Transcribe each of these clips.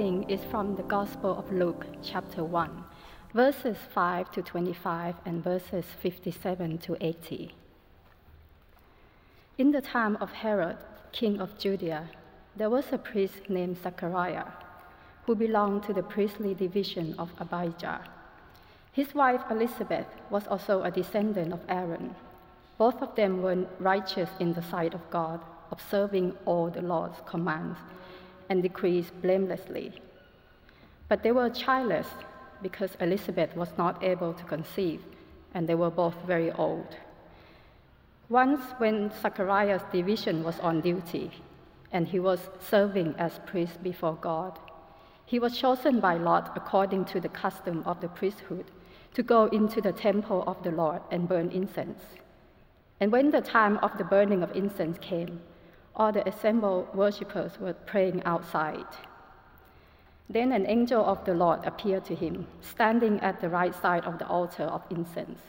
reading is from the Gospel of Luke, chapter 1, verses 5 to 25 and verses 57 to 80. In the time of Herod, king of Judea, there was a priest named Zechariah who belonged to the priestly division of Abijah. His wife Elizabeth was also a descendant of Aaron. Both of them were righteous in the sight of God, observing all the Lord's commands and decrees blamelessly. But they were childless because Elizabeth was not able to conceive, and they were both very old. Once, when Zachariah's division was on duty, and he was serving as priest before God, he was chosen by Lot according to the custom of the priesthood to go into the temple of the Lord and burn incense. And when the time of the burning of incense came, all the assembled worshippers were praying outside. Then an angel of the Lord appeared to him, standing at the right side of the altar of incense.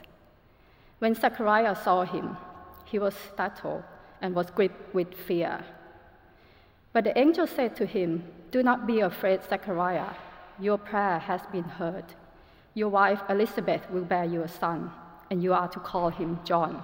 When Zechariah saw him, he was startled and was gripped with fear. But the angel said to him, Do not be afraid, Zechariah. Your prayer has been heard. Your wife Elizabeth will bear you a son, and you are to call him John.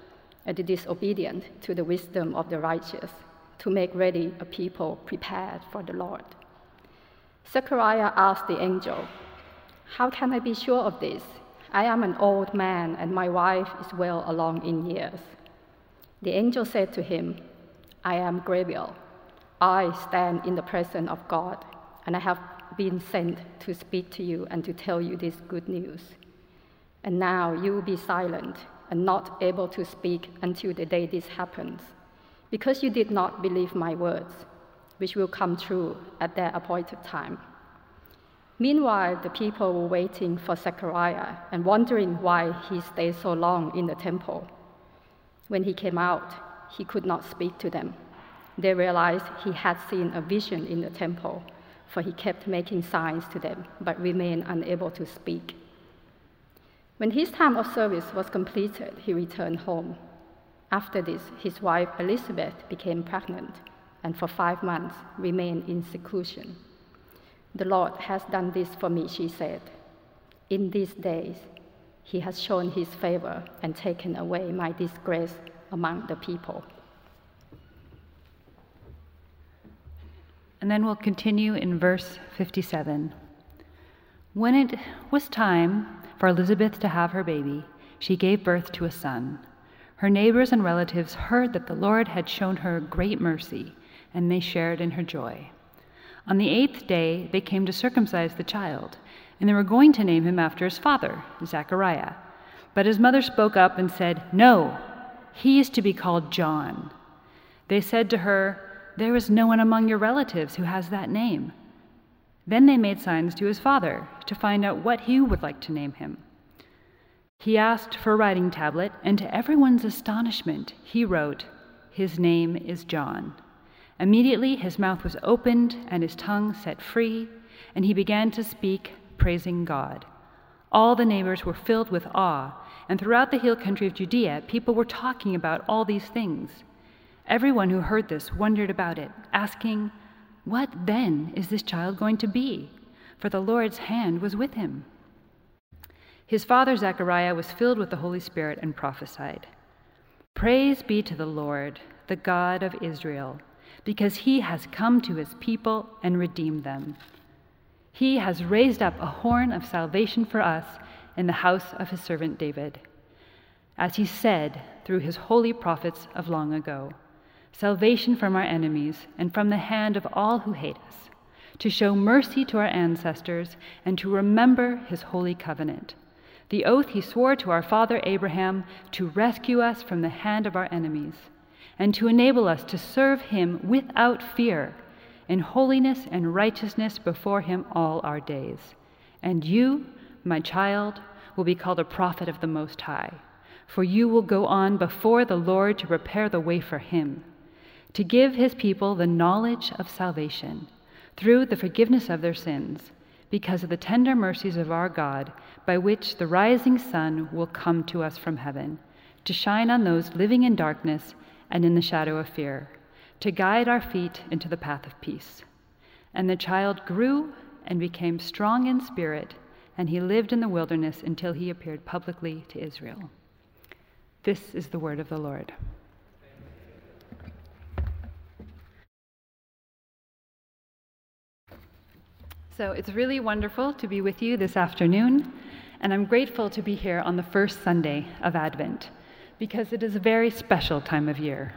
and disobedient to the wisdom of the righteous, to make ready a people prepared for the Lord. Zechariah asked the angel, How can I be sure of this? I am an old man, and my wife is well along in years. The angel said to him, I am Gabriel. I stand in the presence of God, and I have been sent to speak to you and to tell you this good news. And now you will be silent and not able to speak until the day this happens, because you did not believe my words, which will come true at their appointed time. Meanwhile, the people were waiting for Zechariah and wondering why he stayed so long in the temple. When he came out, he could not speak to them. They realized he had seen a vision in the temple, for he kept making signs to them, but remained unable to speak. When his time of service was completed, he returned home. After this, his wife Elizabeth became pregnant and for five months remained in seclusion. The Lord has done this for me, she said. In these days, he has shown his favor and taken away my disgrace among the people. And then we'll continue in verse 57. When it was time, for Elizabeth to have her baby, she gave birth to a son. Her neighbors and relatives heard that the Lord had shown her great mercy, and they shared in her joy. On the eighth day, they came to circumcise the child, and they were going to name him after his father, Zechariah. But his mother spoke up and said, No, he is to be called John. They said to her, There is no one among your relatives who has that name. Then they made signs to his father to find out what he would like to name him. He asked for a writing tablet, and to everyone's astonishment, he wrote, His name is John. Immediately his mouth was opened and his tongue set free, and he began to speak, praising God. All the neighbors were filled with awe, and throughout the hill country of Judea, people were talking about all these things. Everyone who heard this wondered about it, asking, what then is this child going to be? For the Lord's hand was with him. His father Zechariah was filled with the Holy Spirit and prophesied Praise be to the Lord, the God of Israel, because he has come to his people and redeemed them. He has raised up a horn of salvation for us in the house of his servant David, as he said through his holy prophets of long ago salvation from our enemies and from the hand of all who hate us, to show mercy to our ancestors and to remember his holy covenant, the oath he swore to our father Abraham to rescue us from the hand of our enemies, and to enable us to serve him without fear in holiness and righteousness before him all our days. And you, my child, will be called a prophet of the Most High, for you will go on before the Lord to prepare the way for him, to give his people the knowledge of salvation through the forgiveness of their sins, because of the tender mercies of our God, by which the rising sun will come to us from heaven, to shine on those living in darkness and in the shadow of fear, to guide our feet into the path of peace. And the child grew and became strong in spirit, and he lived in the wilderness until he appeared publicly to Israel. This is the word of the Lord. So it's really wonderful to be with you this afternoon, and I'm grateful to be here on the first Sunday of Advent because it is a very special time of year.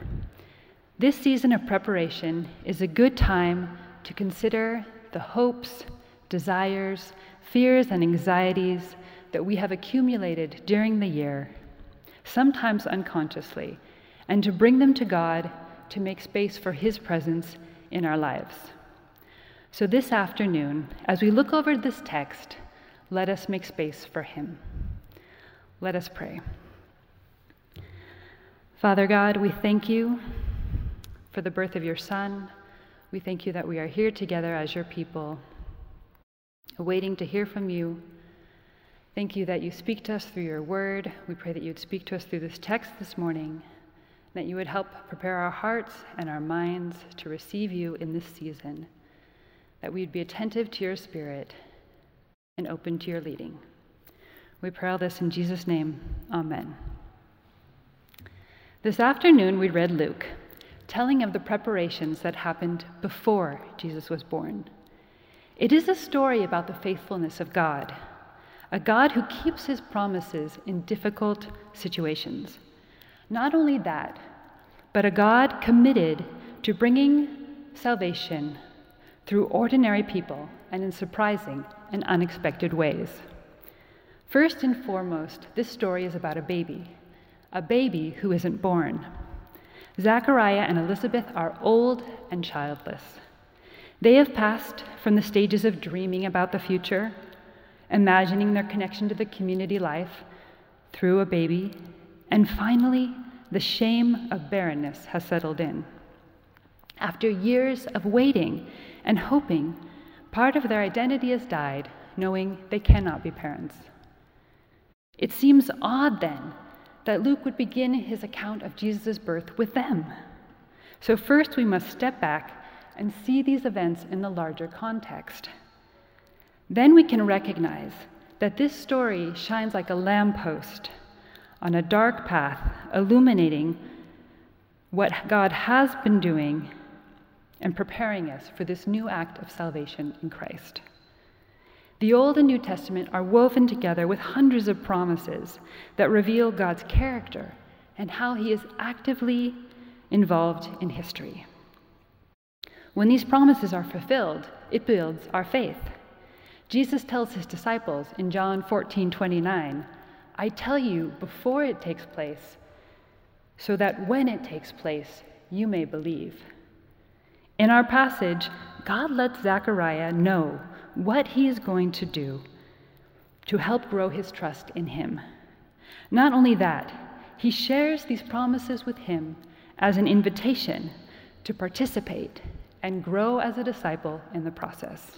This season of preparation is a good time to consider the hopes, desires, fears, and anxieties that we have accumulated during the year, sometimes unconsciously, and to bring them to God to make space for His presence in our lives. So, this afternoon, as we look over this text, let us make space for Him. Let us pray. Father God, we thank you for the birth of your Son. We thank you that we are here together as your people, waiting to hear from you. Thank you that you speak to us through your word. We pray that you would speak to us through this text this morning, that you would help prepare our hearts and our minds to receive you in this season, that we'd be attentive to your spirit and open to your leading. We pray all this in Jesus' name. Amen. This afternoon, we read Luke, telling of the preparations that happened before Jesus was born. It is a story about the faithfulness of God, a God who keeps his promises in difficult situations. Not only that, but a God committed to bringing salvation through ordinary people and in surprising and unexpected ways. First and foremost, this story is about a baby a baby who isn't born. Zachariah and Elizabeth are old and childless. They have passed from the stages of dreaming about the future, imagining their connection to the community life through a baby, and finally, the shame of barrenness has settled in. After years of waiting and hoping, part of their identity has died, knowing they cannot be parents. It seems odd then that Luke would begin his account of Jesus' birth with them. So, first, we must step back and see these events in the larger context. Then we can recognize that this story shines like a lamppost on a dark path, illuminating what God has been doing and preparing us for this new act of salvation in Christ. The Old and New Testament are woven together with hundreds of promises that reveal God's character and how he is actively involved in history. When these promises are fulfilled, it builds our faith. Jesus tells his disciples in John 14 29, I tell you before it takes place, so that when it takes place, you may believe. In our passage, God lets Zechariah know what he is going to do to help grow his trust in him. Not only that, he shares these promises with him as an invitation to participate and grow as a disciple in the process.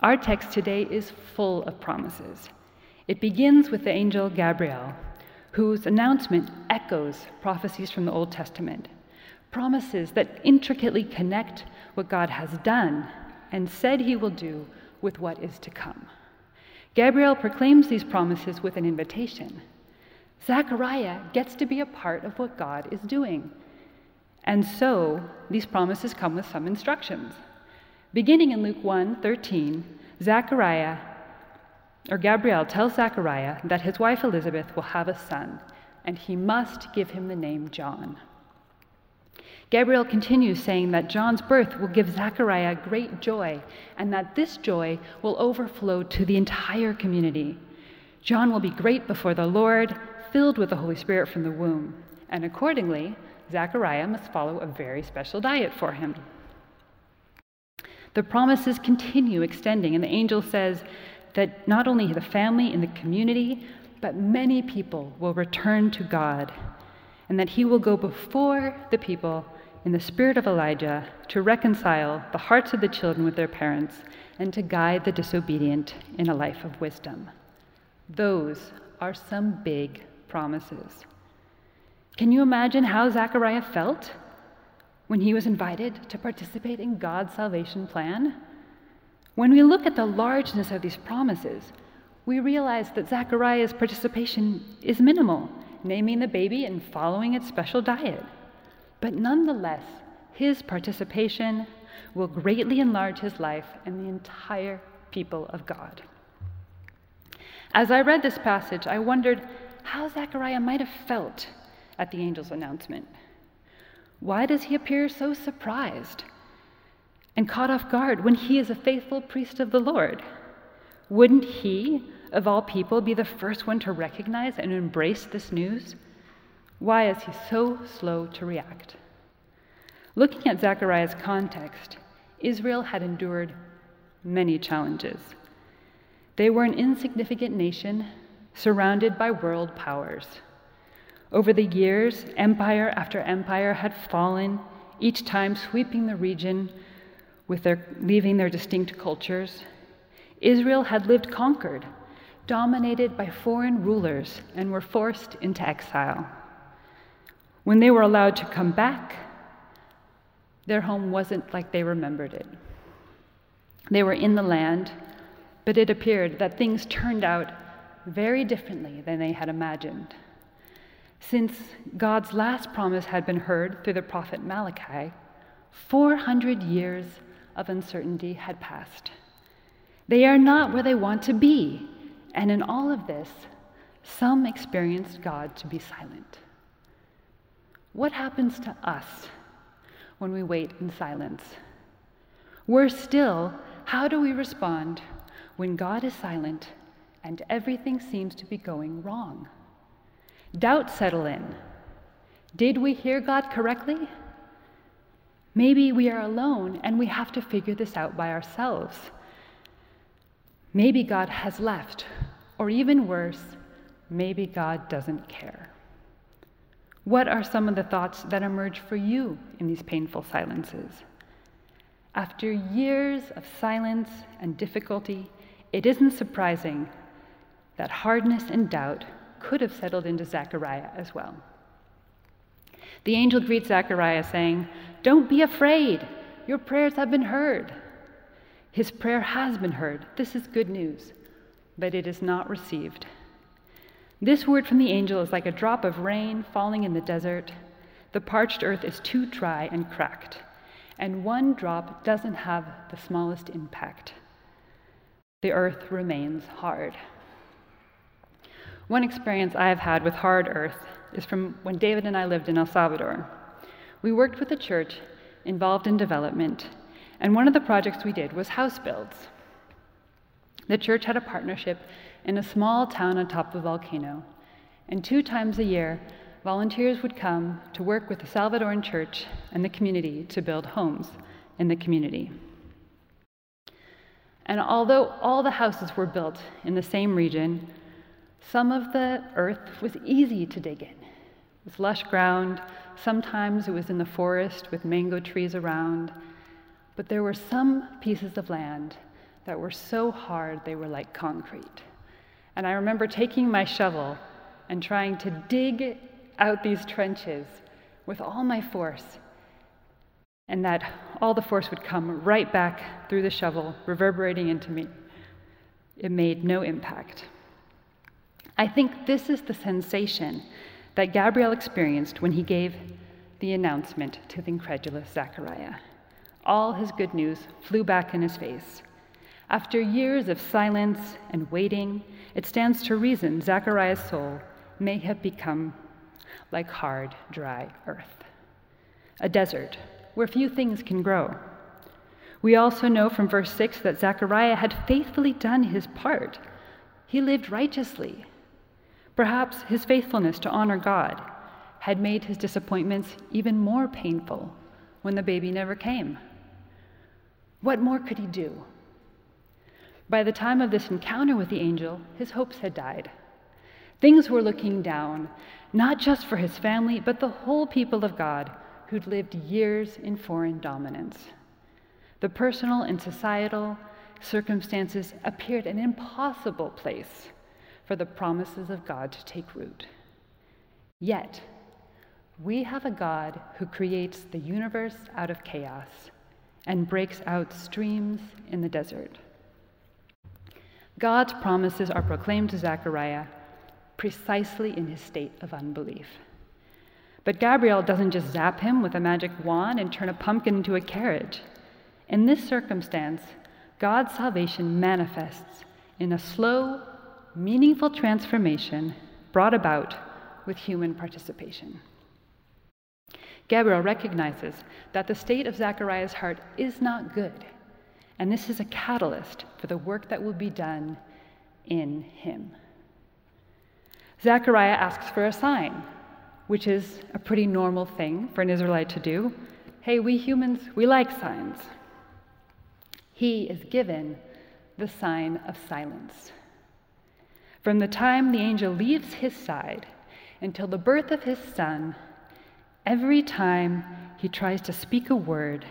Our text today is full of promises. It begins with the angel Gabriel, whose announcement echoes prophecies from the Old Testament, promises that intricately connect what God has done and said he will do with what is to come. Gabriel proclaims these promises with an invitation. Zechariah gets to be a part of what God is doing. And so these promises come with some instructions. Beginning in Luke 1 13, Zechariah, or Gabriel tells Zechariah that his wife Elizabeth will have a son, and he must give him the name John. Gabriel continues saying that John's birth will give Zechariah great joy and that this joy will overflow to the entire community. John will be great before the Lord, filled with the Holy Spirit from the womb. And accordingly, Zechariah must follow a very special diet for him. The promises continue extending, and the angel says that not only the family and the community, but many people will return to God, and that he will go before the people in the spirit of Elijah to reconcile the hearts of the children with their parents and to guide the disobedient in a life of wisdom. Those are some big promises. Can you imagine how Zechariah felt when he was invited to participate in God's salvation plan? When we look at the largeness of these promises, we realize that Zechariah's participation is minimal, naming the baby and following its special diet. But nonetheless, his participation will greatly enlarge his life and the entire people of God. As I read this passage, I wondered how Zechariah might have felt at the angel's announcement. Why does he appear so surprised and caught off guard when he is a faithful priest of the Lord? Wouldn't he, of all people, be the first one to recognize and embrace this news? Why is he so slow to react? Looking at Zechariah's context, Israel had endured many challenges. They were an insignificant nation surrounded by world powers. Over the years, empire after empire had fallen, each time sweeping the region with their leaving their distinct cultures. Israel had lived conquered, dominated by foreign rulers, and were forced into exile. When they were allowed to come back, their home wasn't like they remembered it. They were in the land, but it appeared that things turned out very differently than they had imagined. Since God's last promise had been heard through the prophet Malachi, 400 years of uncertainty had passed. They are not where they want to be, and in all of this, some experienced God to be silent. What happens to us when we wait in silence? Worse still, how do we respond when God is silent and everything seems to be going wrong? Doubt settle in. Did we hear God correctly? Maybe we are alone and we have to figure this out by ourselves. Maybe God has left, or even worse, maybe God doesn't care. What are some of the thoughts that emerge for you in these painful silences? After years of silence and difficulty, it isn't surprising that hardness and doubt could have settled into Zechariah as well. The angel greets Zechariah, saying, Don't be afraid, your prayers have been heard. His prayer has been heard. This is good news, but it is not received. This word from the angel is like a drop of rain falling in the desert. The parched earth is too dry and cracked, and one drop doesn't have the smallest impact. The earth remains hard. One experience I have had with hard earth is from when David and I lived in El Salvador. We worked with a church involved in development, and one of the projects we did was house builds. The church had a partnership in a small town atop a volcano, and two times a year, volunteers would come to work with the Salvadoran church and the community to build homes in the community. And although all the houses were built in the same region, some of the earth was easy to dig in. It was lush ground. Sometimes it was in the forest with mango trees around. But there were some pieces of land that were so hard they were like concrete. And I remember taking my shovel and trying to dig out these trenches with all my force. And that all the force would come right back through the shovel, reverberating into me. It made no impact. I think this is the sensation that Gabriel experienced when he gave the announcement to the incredulous Zechariah. All his good news flew back in his face. After years of silence and waiting, it stands to reason Zechariah's soul may have become like hard, dry earth, a desert where few things can grow. We also know from verse 6 that Zechariah had faithfully done his part. He lived righteously, Perhaps his faithfulness to honor God had made his disappointments even more painful when the baby never came. What more could he do? By the time of this encounter with the angel, his hopes had died. Things were looking down, not just for his family, but the whole people of God who'd lived years in foreign dominance. The personal and societal circumstances appeared an impossible place for the promises of God to take root. Yet, we have a God who creates the universe out of chaos and breaks out streams in the desert. God's promises are proclaimed to Zechariah precisely in his state of unbelief. But Gabriel doesn't just zap him with a magic wand and turn a pumpkin into a carriage. In this circumstance, God's salvation manifests in a slow, meaningful transformation brought about with human participation. Gabriel recognizes that the state of Zechariah's heart is not good, and this is a catalyst for the work that will be done in him. Zechariah asks for a sign, which is a pretty normal thing for an Israelite to do. Hey, we humans, we like signs. He is given the sign of silence. From the time the angel leaves his side until the birth of his son, every time he tries to speak a word,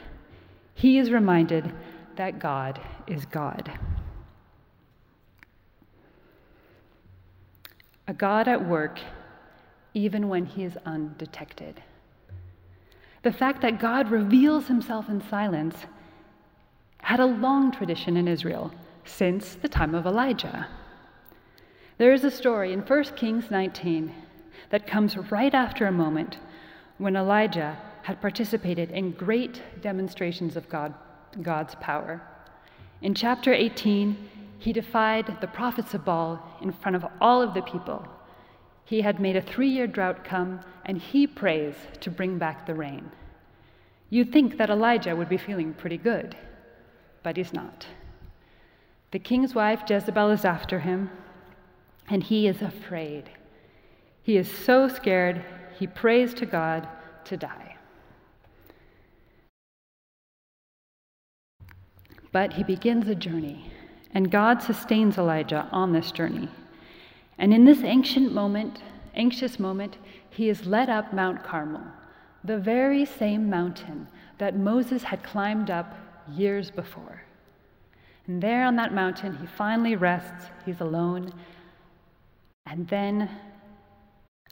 he is reminded that God is God. A God at work even when he is undetected. The fact that God reveals himself in silence had a long tradition in Israel since the time of Elijah. There is a story in 1 Kings 19 that comes right after a moment when Elijah had participated in great demonstrations of God, God's power. In chapter 18, he defied the prophets of Baal in front of all of the people. He had made a three year drought come, and he prays to bring back the rain. You'd think that Elijah would be feeling pretty good, but he's not. The king's wife, Jezebel, is after him, and he is afraid. He is so scared, he prays to God to die. But he begins a journey, and God sustains Elijah on this journey. And in this ancient moment, anxious moment, he is led up Mount Carmel, the very same mountain that Moses had climbed up years before. And there on that mountain, he finally rests. He's alone. And then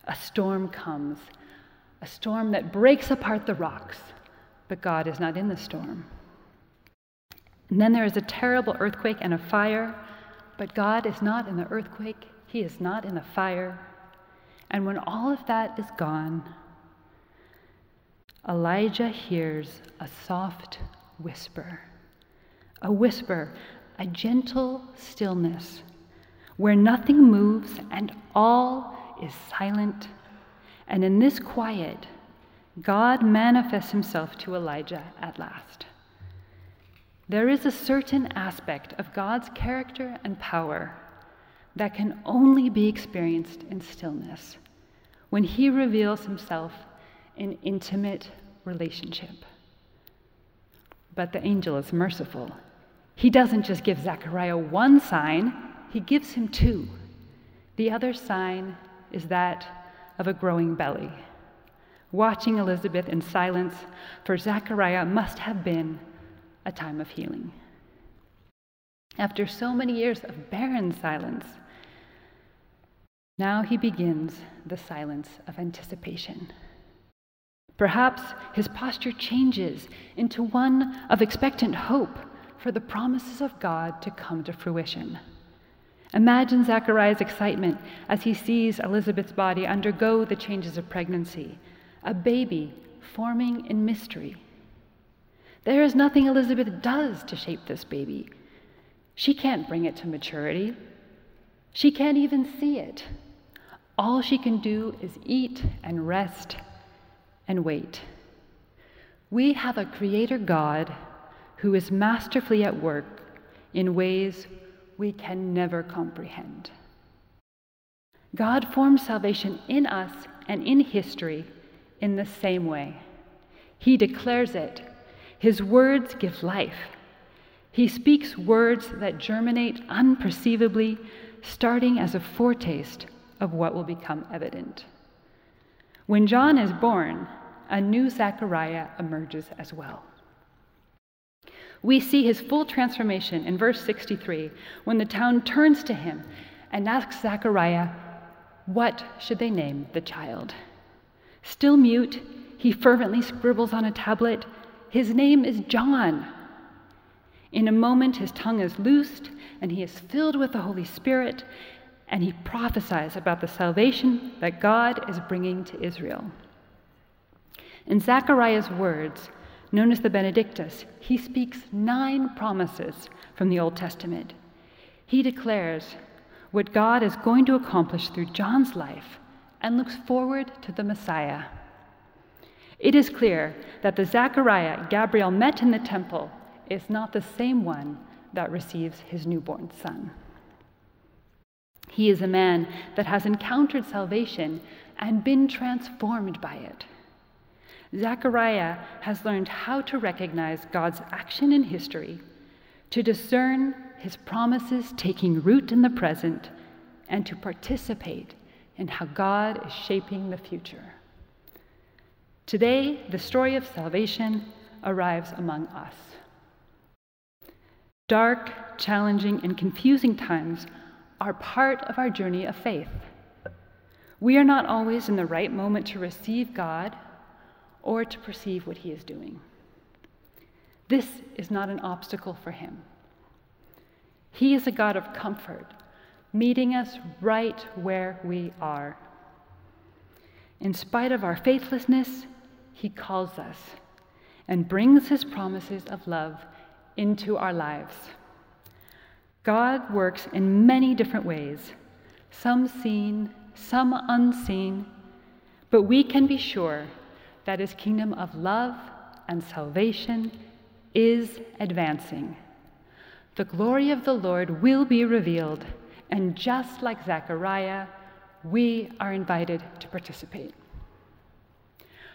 a storm comes, a storm that breaks apart the rocks. But God is not in the storm. And then there is a terrible earthquake and a fire, but God is not in the earthquake, He is not in the fire. And when all of that is gone, Elijah hears a soft whisper a whisper, a gentle stillness, where nothing moves and all is silent. And in this quiet, God manifests himself to Elijah at last. There is a certain aspect of God's character and power that can only be experienced in stillness when he reveals himself in intimate relationship. But the angel is merciful he doesn't just give Zechariah one sign, he gives him two. The other sign is that of a growing belly. Watching Elizabeth in silence for Zechariah must have been a time of healing. After so many years of barren silence, now he begins the silence of anticipation. Perhaps his posture changes into one of expectant hope for the promises of God to come to fruition. Imagine Zachariah's excitement as he sees Elizabeth's body undergo the changes of pregnancy, a baby forming in mystery. There is nothing Elizabeth does to shape this baby. She can't bring it to maturity. She can't even see it. All she can do is eat and rest and wait. We have a creator God who is masterfully at work in ways we can never comprehend. God forms salvation in us and in history in the same way. He declares it. His words give life. He speaks words that germinate unperceivably, starting as a foretaste of what will become evident. When John is born, a new Zechariah emerges as well. We see his full transformation in verse 63 when the town turns to him and asks Zechariah, What should they name the child? Still mute, he fervently scribbles on a tablet, His name is John. In a moment, his tongue is loosed and he is filled with the Holy Spirit, and he prophesies about the salvation that God is bringing to Israel. In Zechariah's words, known as the Benedictus, he speaks nine promises from the Old Testament. He declares what God is going to accomplish through John's life and looks forward to the Messiah. It is clear that the Zechariah Gabriel met in the temple is not the same one that receives his newborn son. He is a man that has encountered salvation and been transformed by it. Zechariah has learned how to recognize God's action in history, to discern his promises taking root in the present, and to participate in how God is shaping the future. Today, the story of salvation arrives among us. Dark, challenging, and confusing times are part of our journey of faith. We are not always in the right moment to receive God or to perceive what He is doing. This is not an obstacle for Him. He is a God of comfort, meeting us right where we are. In spite of our faithlessness, He calls us and brings His promises of love into our lives. God works in many different ways, some seen, some unseen, but we can be sure that his kingdom of love and salvation is advancing. The glory of the Lord will be revealed, and just like Zechariah, we are invited to participate.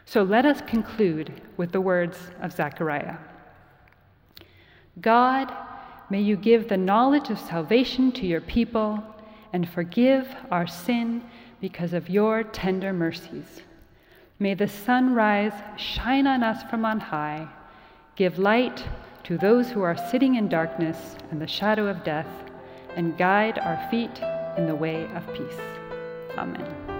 So let us conclude with the words of Zechariah God, may you give the knowledge of salvation to your people and forgive our sin because of your tender mercies. May the sun rise, shine on us from on high, give light to those who are sitting in darkness and the shadow of death, and guide our feet in the way of peace. Amen.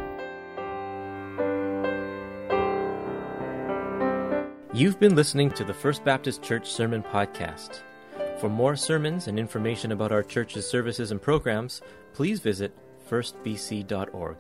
You've been listening to the First Baptist Church Sermon Podcast. For more sermons and information about our church's services and programs, please visit firstbc.org.